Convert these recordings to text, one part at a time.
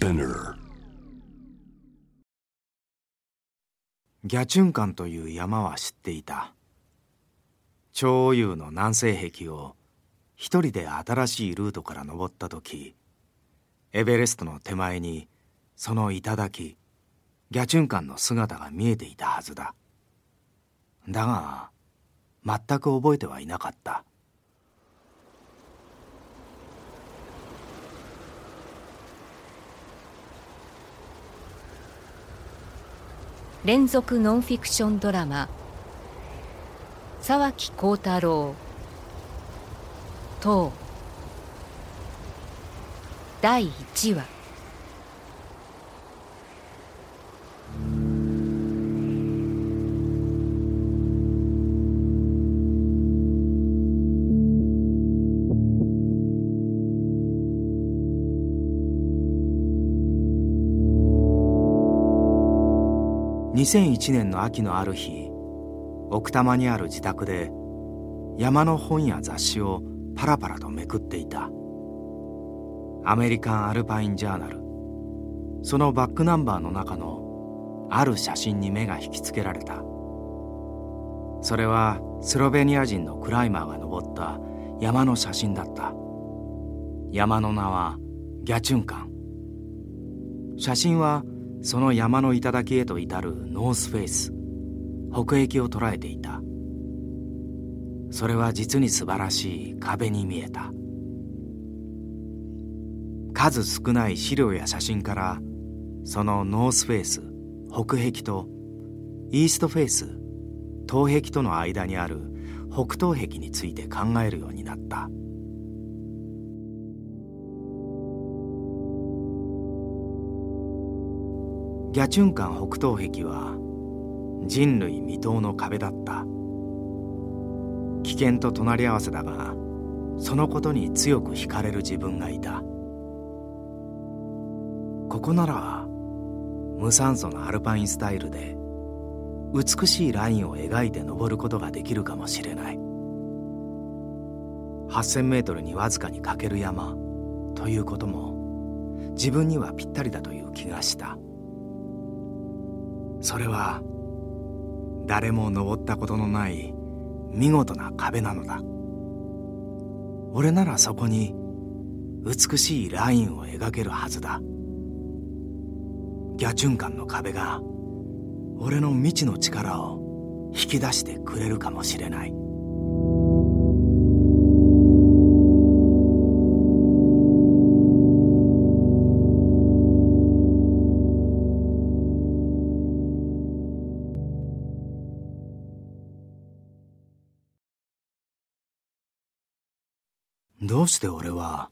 Spinner. ギャチュンカンという山は知っていた。超優の南西壁を一人で新しいルートから登った時エベレストの手前にその頂ギャチュンカンの姿が見えていたはずだ。だが全く覚えてはいなかった。連続ノンフィクションドラマ沢木幸太郎等第1話。2001年の秋のある日奥多摩にある自宅で山の本や雑誌をパラパラとめくっていた。アメリカン・アルパイン・ジャーナル。そのバックナンバーの中のある写真に目が引きつけられた。それはスロベニア人のクライマーが登った山の写真だった。山の名はギャチュンカン。写真はその山の頂へと至る north face 北壁を捉えていた。それは実に素晴らしい壁に見えた。数少ない資料や写真からその north face 北壁と east face 東壁との間にある北東壁について考えるようになった。ギャチュンカン北東壁は人類未踏の壁だった。危険と隣り合わせだがそのことに強く惹かれる自分がいた。ここなら無酸素のアルパインスタイルで美しいラインを描いて登ることができるかもしれない。8,000メートルにわずかに欠ける山ということも自分にはぴったりだという気がした。それは誰も登ったことのない見事な壁なのだ。俺ならそこに美しいラインを描けるはずだ。ギャチュンカンの壁が俺の未知の力を引き出してくれるかもしれない。どうして俺は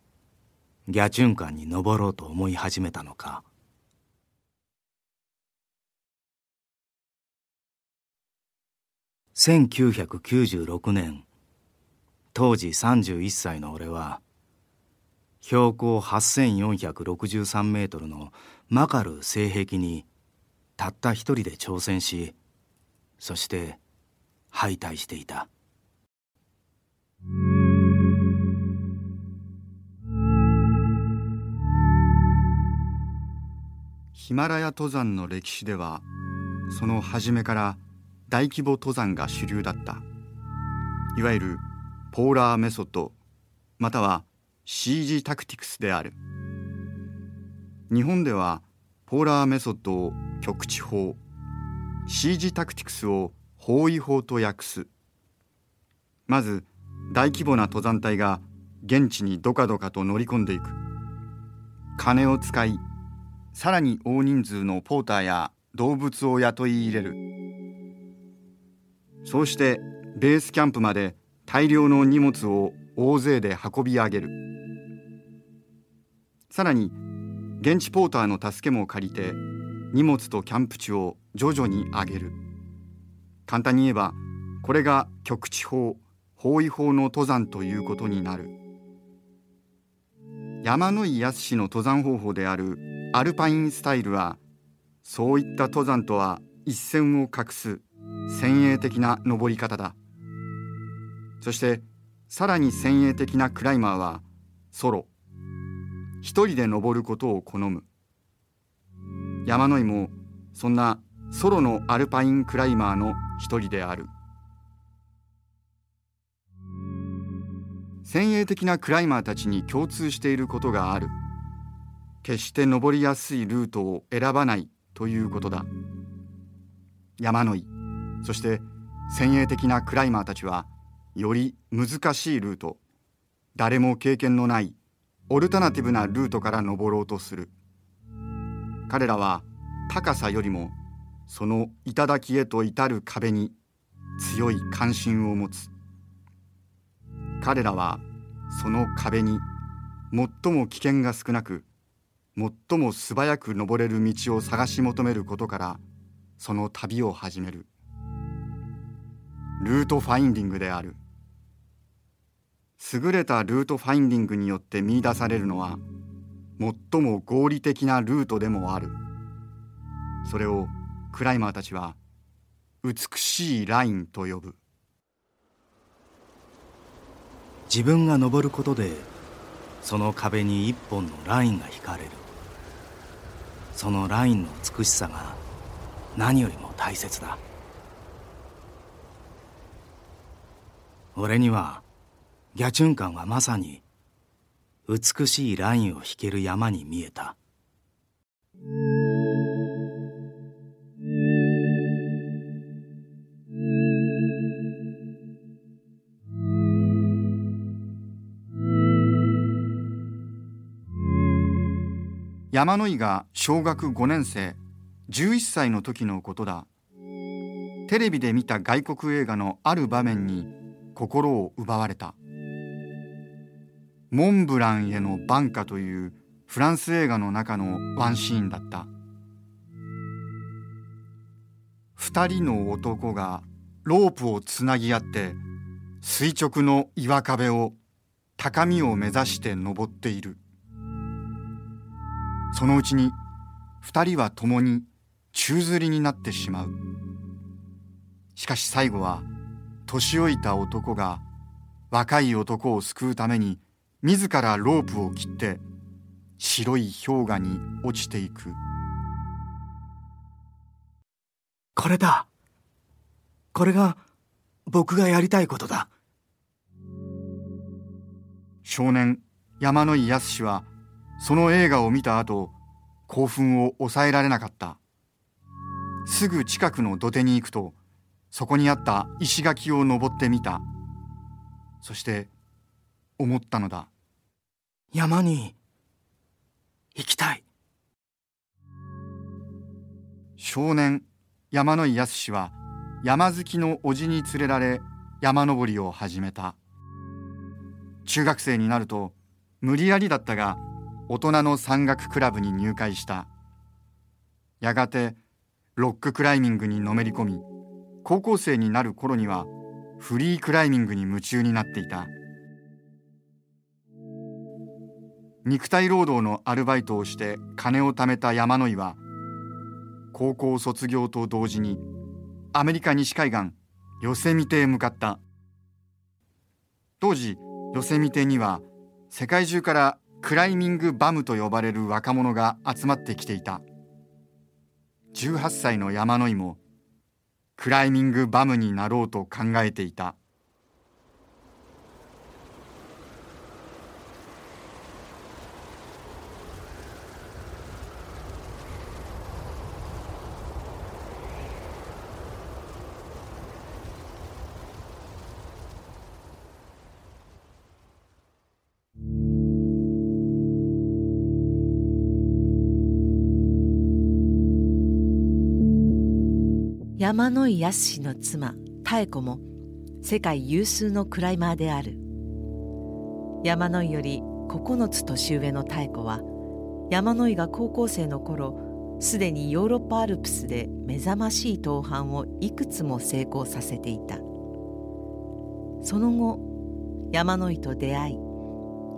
ギャチュンカンに登ろうと思い始めたのか。1996年当時31歳の俺は標高8463メートルのマカル西壁にたった一人で挑戦しそして敗退していた。ヒマラヤ登山の歴史ではその初めから大規模登山が主流だった。いわゆるポーラーメソッドまたは CG タクティクスである。日本ではポーラーメソッドを局地法 CG タクティクスを包囲法と訳す。まず大規模な登山隊が現地にどかどかと乗り込んでいく。金を使いさらに大人数のポーターや動物を雇い入れる。そうしてベースキャンプまで大量の荷物を大勢で運び上げる。さらに現地ポーターの助けも借りて荷物とキャンプ地を徐々に上げる。簡単に言えばこれが局地法包囲法の登山ということになる。山野井康の登山方法であるアルパインスタイルはそういった登山とは一線を画す先鋭的な登り方だ。そしてさらに先鋭的なクライマーはソロ。一人で登ることを好む。山野井もそんなソロのアルパインクライマーの一人である。先鋭的なクライマーたちに共通していることがある。決して登りやすいルートを選ばないということだ。山野井そして先鋭的なクライマーたちはより難しいルート誰も経験のないオルタナティブなルートから登ろうとする。彼らは高さよりもその頂へと至る壁に強い関心を持つ。彼らはその壁に最も危険が少なく最も素早く登れる道を探し求めることからその旅を始める。ルートファインディングである。優れたルートファインディングによって見出されるのは最も合理的なルートでもある。それをクライマーたちは美しいラインと呼ぶ。自分が登ることでその壁に一本のラインが引かれる。そのラインの美しさが何よりも大切だ。俺にはギャチュンカンはまさに美しいラインを引ける山に見えた。山野井が小学5年生11歳の時のことだ。テレビで見た外国映画のある場面に心を奪われた。モンブランへの挽歌というフランス映画の中のワンシーンだった。二人の男がロープをつなぎ合って垂直の岩壁を高みを目指して登っている。そのうちに二人は共に宙吊りになってしまう。しかし最後は年老いた男が若い男を救うために自らロープを切って白い氷河に落ちていく。これだ。これが僕がやりたいことだ。少年山野井康はその映画を見た後興奮を抑えられなかった。すぐ近くの土手に行くとそこにあった石垣を登ってみた。そして思ったのだ。山に行きたい。少年山野井康は山好きの叔父に連れられ山登りを始めた。中学生になると無理やりだったが大人の山岳クラブに入会した。やがてロッククライミングにのめり込み高校生になる頃にはフリークライミングに夢中になっていた。肉体労働のアルバイトをして金を貯めた山野井は高校卒業と同時にアメリカ西海岸ヨセミテへ向かった。当時ヨセミテには世界中からクライミングバムと呼ばれる若者が集まってきていた。18歳の山野井もクライミングバムになろうと考えていた。山野井康の妻妙子も世界有数のクライマーである。山野井より9つ年上の妙子は山野井が高校生の頃すでにヨーロッパアルプスで目覚ましい登攀をいくつも成功させていた。その後山野井と出会い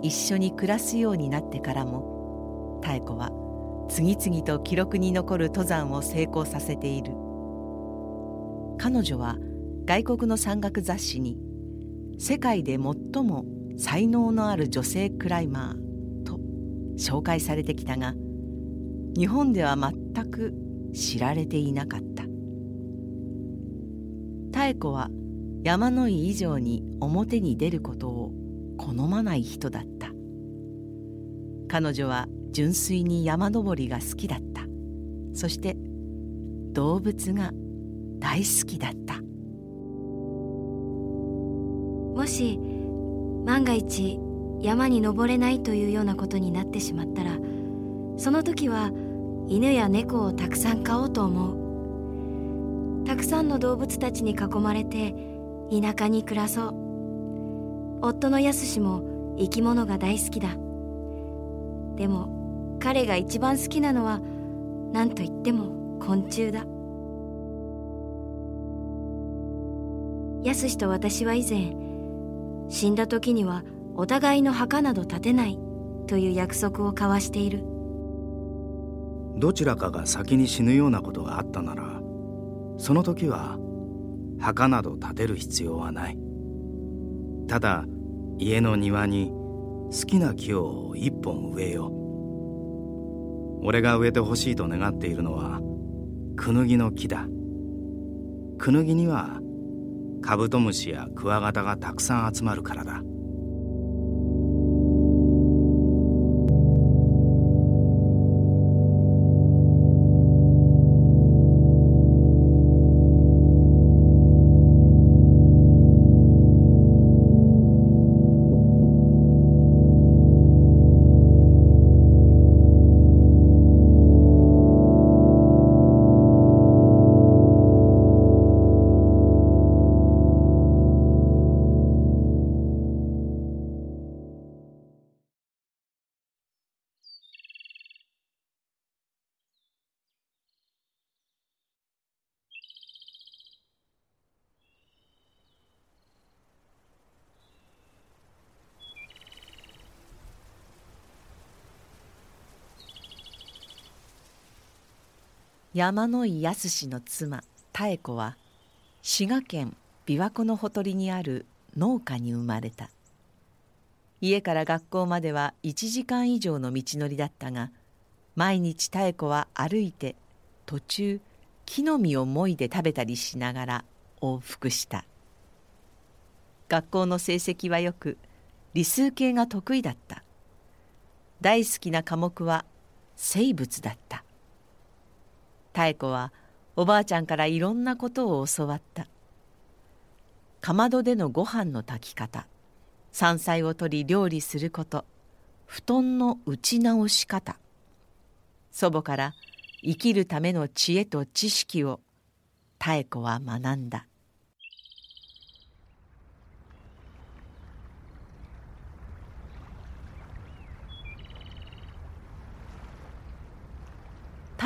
一緒に暮らすようになってからも妙子は次々と記録に残る登山を成功させている。彼女は外国の山岳雑誌に世界で最も才能のある女性クライマーと紹介されてきたが日本では全く知られていなかった。妙子は山の井以上に表に出ることを好まない人だった。彼女は純粋に山登りが好きだった。そして動物が大好きだった。もし万が一山に登れないというようなことになってしまったらその時は犬や猫をたくさん飼おうと思う。たくさんの動物たちに囲まれて田舎に暮らそう。夫のやすしも生き物が大好きだ。でも彼が一番好きなのは何と言っても昆虫だ。やすしと私は以前死んだ時にはお互いの墓など建てないという約束を交わしている。どちらかが先に死ぬようなことがあったならその時は墓など建てる必要はない。ただ家の庭に好きな木を一本植えよう。俺が植えてほしいと願っているのはクヌギの木だ。クヌギにはカブトムシやクワガタがたくさん集まるからだ。山野井康の妻妙子は滋賀県琵琶湖のほとりにある農家に生まれた。家から学校までは1時間以上の道のりだったが毎日妙子は歩いて途中木の実をもいで食べたりしながら往復した。学校の成績はよく理数系が得意だった。大好きな科目は生物だった。妙子はおばあちゃんからいろんなことを教わった。かまどでのご飯の炊き方。山菜を取り料理すること。布団の打ち直し方。祖母から生きるための知恵と知識を妙子は学んだ。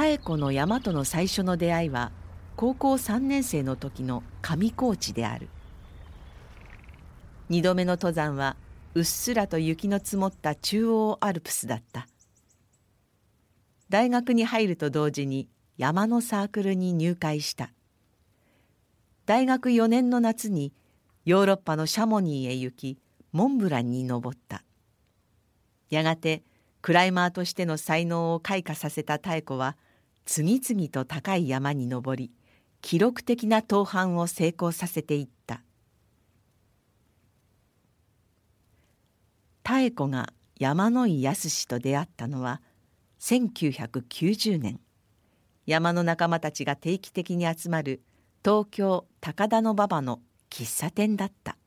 妙子の山との最初の出会いは高校3年生の時の上高地である。2度目の登山はうっすらと雪の積もった中央アルプスだった。大学に入ると同時に山のサークルに入会した。大学4年の夏にヨーロッパのシャモニーへ行きモンブランに登った。やがてクライマーとしての才能を開花させた妙子は次々と高い山に登り記録的な登攀を成功させていった。妙子が山野井康と出会ったのは1990年。山の仲間たちが定期的に集まる東京高田馬場の喫茶店だった。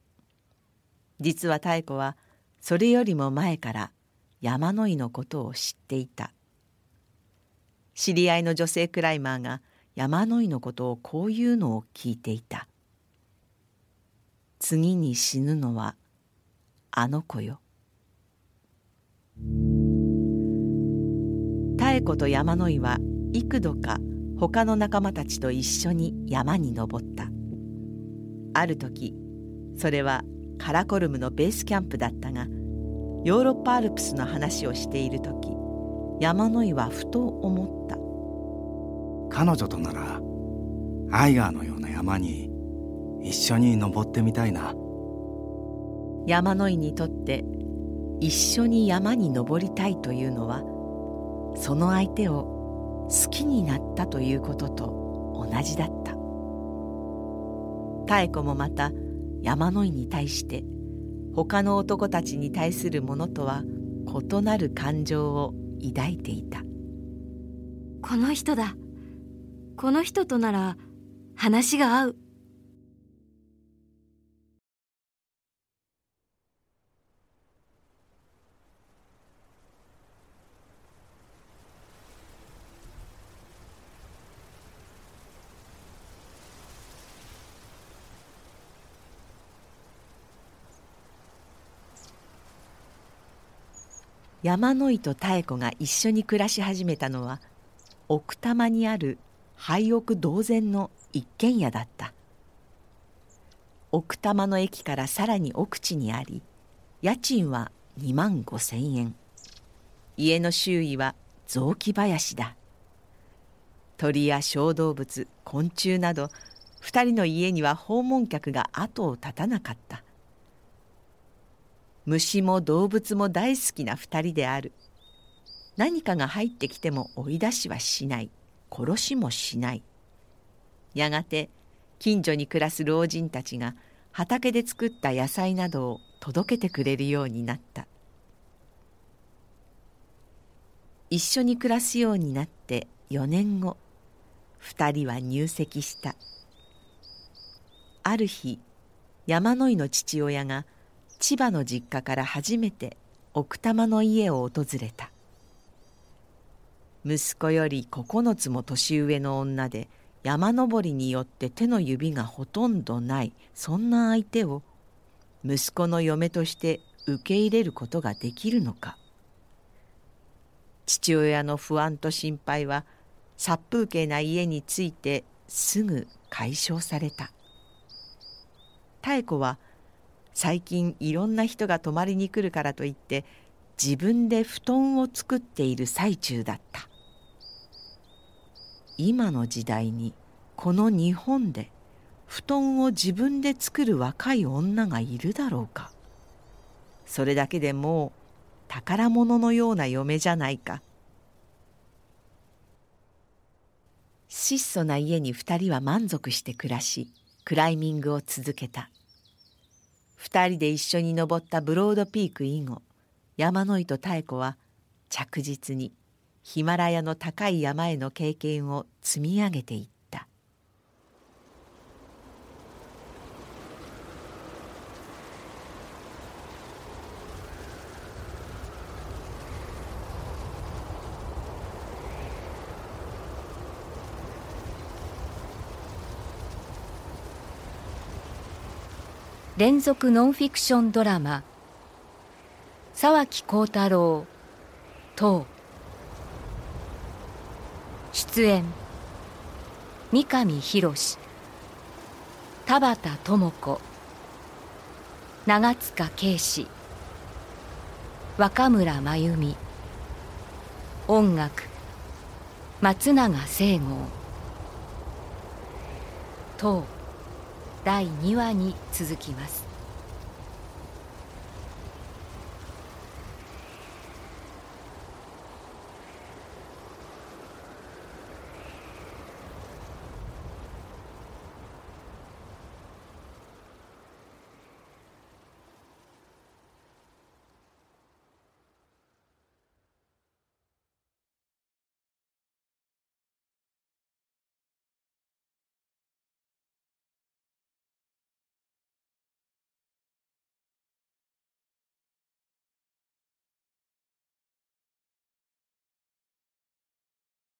実は妙子はそれよりも前から山野井のことを知っていた。知り合いの女性クライマーが山野井のことをこういうのを聞いていた「次に死ぬのはあの子よ」妙子と山野井は幾度か他の仲間たちと一緒に山に登った。ある時それはカラコルムのベースキャンプだったがヨーロッパアルプスの話をしている時山井はふと思った。彼女とならアイガーのような山に一緒に登ってみたいな。山井にとって一緒に山に登りたいというのはその相手を好きになったということと同じだった。妙子もまた山の井に対して他の男たちに対するものとは異なる感情を抱いていた。この人だ。この人となら話が合う。山野井と妙子が一緒に暮らし始めたのは奥多摩にある廃屋同然の一軒家だった。奥多摩の駅からさらに奥地にあり家賃は2万5千円。家の周囲は雑木林だ。鳥や小動物昆虫など2人の家には訪問客が後を絶たなかった。虫も動物も大好きな2人である。何かが入ってきても追い出しはしない。殺しもしない。やがて近所に暮らす老人たちが畑で作った野菜などを届けてくれるようになった。一緒に暮らすようになって4年後2人は入籍した。ある日山野井の父親が「千葉の実家から初めて奥多摩の家を訪れた。息子より9つも年上の女で山登りによって手の指がほとんどないそんな相手を息子の嫁として受け入れることができるのか。父親の不安と心配は殺風景な家についてすぐ解消された。妙子は最近いろんな人が泊まりに来るからといって自分で布団を作っている最中だった。今の時代にこの日本で布団を自分で作る若い女がいるだろうか。それだけでもう宝物のような嫁じゃないか。質素な家に二人は満足して暮らしクライミングを続けた。二人で一緒に登ったブロードピーク以後山野井と妙子は着実にヒマラヤの高い山への経験を積み上げていった。連続ノンフィクションドラマ。沢木幸太郎。等出演。三上博田畑智子。長塚圭史。若村真由美。音楽。松永聖剛等第2話に続きます。